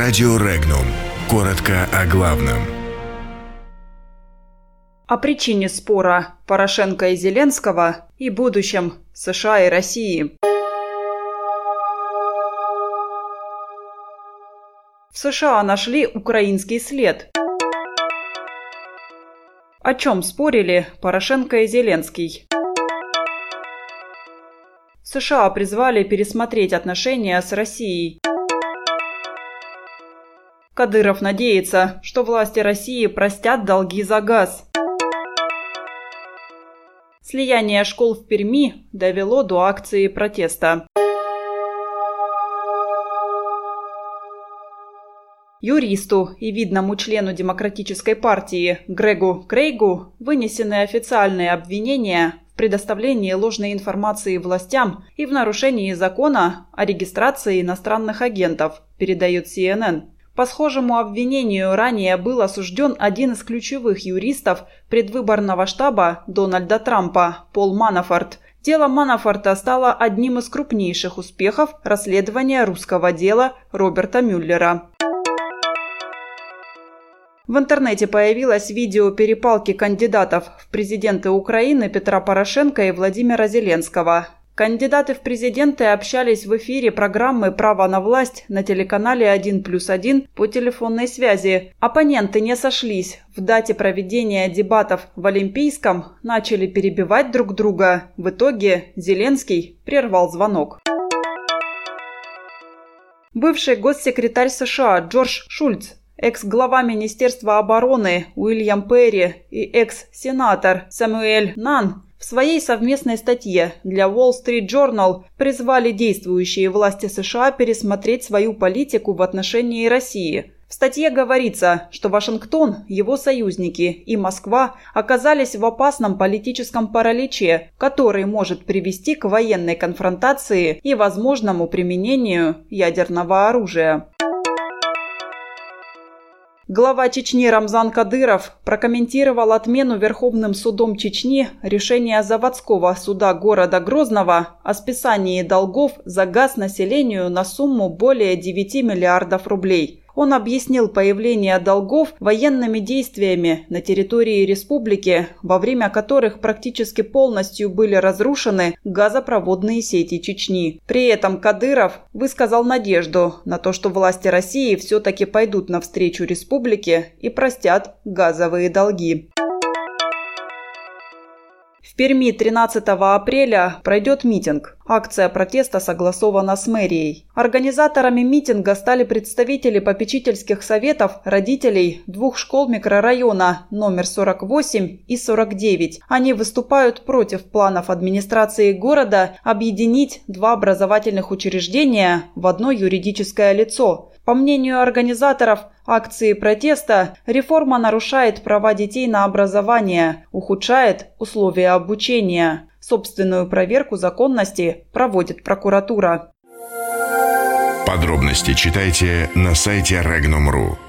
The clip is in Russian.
Радио Регнум. Коротко о главном. О причине спора Порошенко и Зеленского и будущем США и России. В США нашли украинский след. О чем спорили Порошенко и Зеленский? США призвали пересмотреть отношения с Россией. Кадыров надеется, что власти России простят долги за газ. Слияние школ в Перми довело до акции протеста. Юристу и видному члену Демократической партии Грегу Крейгу вынесены официальные обвинения в предоставлении ложной информации властям и в нарушении закона о регистрации иностранных агентов, передает CNN. По схожему обвинению ранее был осужден один из ключевых юристов предвыборного штаба Дональда Трампа, Пол Манафорт. Дело Манафорта стало одним из крупнейших успехов расследования русского дела Роберта Мюллера. В интернете появилось видео перепалки кандидатов в президенты Украины Петра Порошенко и Владимира Зеленского. Кандидаты в президенты общались в эфире программы «Право на власть» на телеканале «1 плюс 1» по телефонной связи. Оппоненты не сошлись. В дате проведения дебатов в Олимпийском начали перебивать друг друга. В итоге Зеленский прервал звонок. Бывший госсекретарь США Джордж Шульц Экс-глава Министерства обороны Уильям Перри и экс-сенатор Самуэль Нан в своей совместной статье для Wall Street Journal призвали действующие власти США пересмотреть свою политику в отношении России. В статье говорится, что Вашингтон, его союзники и Москва оказались в опасном политическом параличе, который может привести к военной конфронтации и возможному применению ядерного оружия. Глава Чечни Рамзан Кадыров прокомментировал отмену Верховным судом Чечни решения заводского суда города Грозного о списании долгов за газ населению на сумму более 9 миллиардов рублей. Он объяснил появление долгов военными действиями на территории республики, во время которых практически полностью были разрушены газопроводные сети Чечни. При этом Кадыров высказал надежду на то, что власти России все-таки пойдут навстречу республике и простят газовые долги. В Перми 13 апреля пройдет митинг. Акция протеста согласована с мэрией. Организаторами митинга стали представители попечительских советов родителей двух школ микрорайона номер 48 и 49. Они выступают против планов администрации города объединить два образовательных учреждения в одно юридическое лицо. По мнению организаторов акции протеста, реформа нарушает права детей на образование, ухудшает условия обучения. Собственную проверку законности проводит прокуратура. Подробности читайте на сайте Regnum.ru.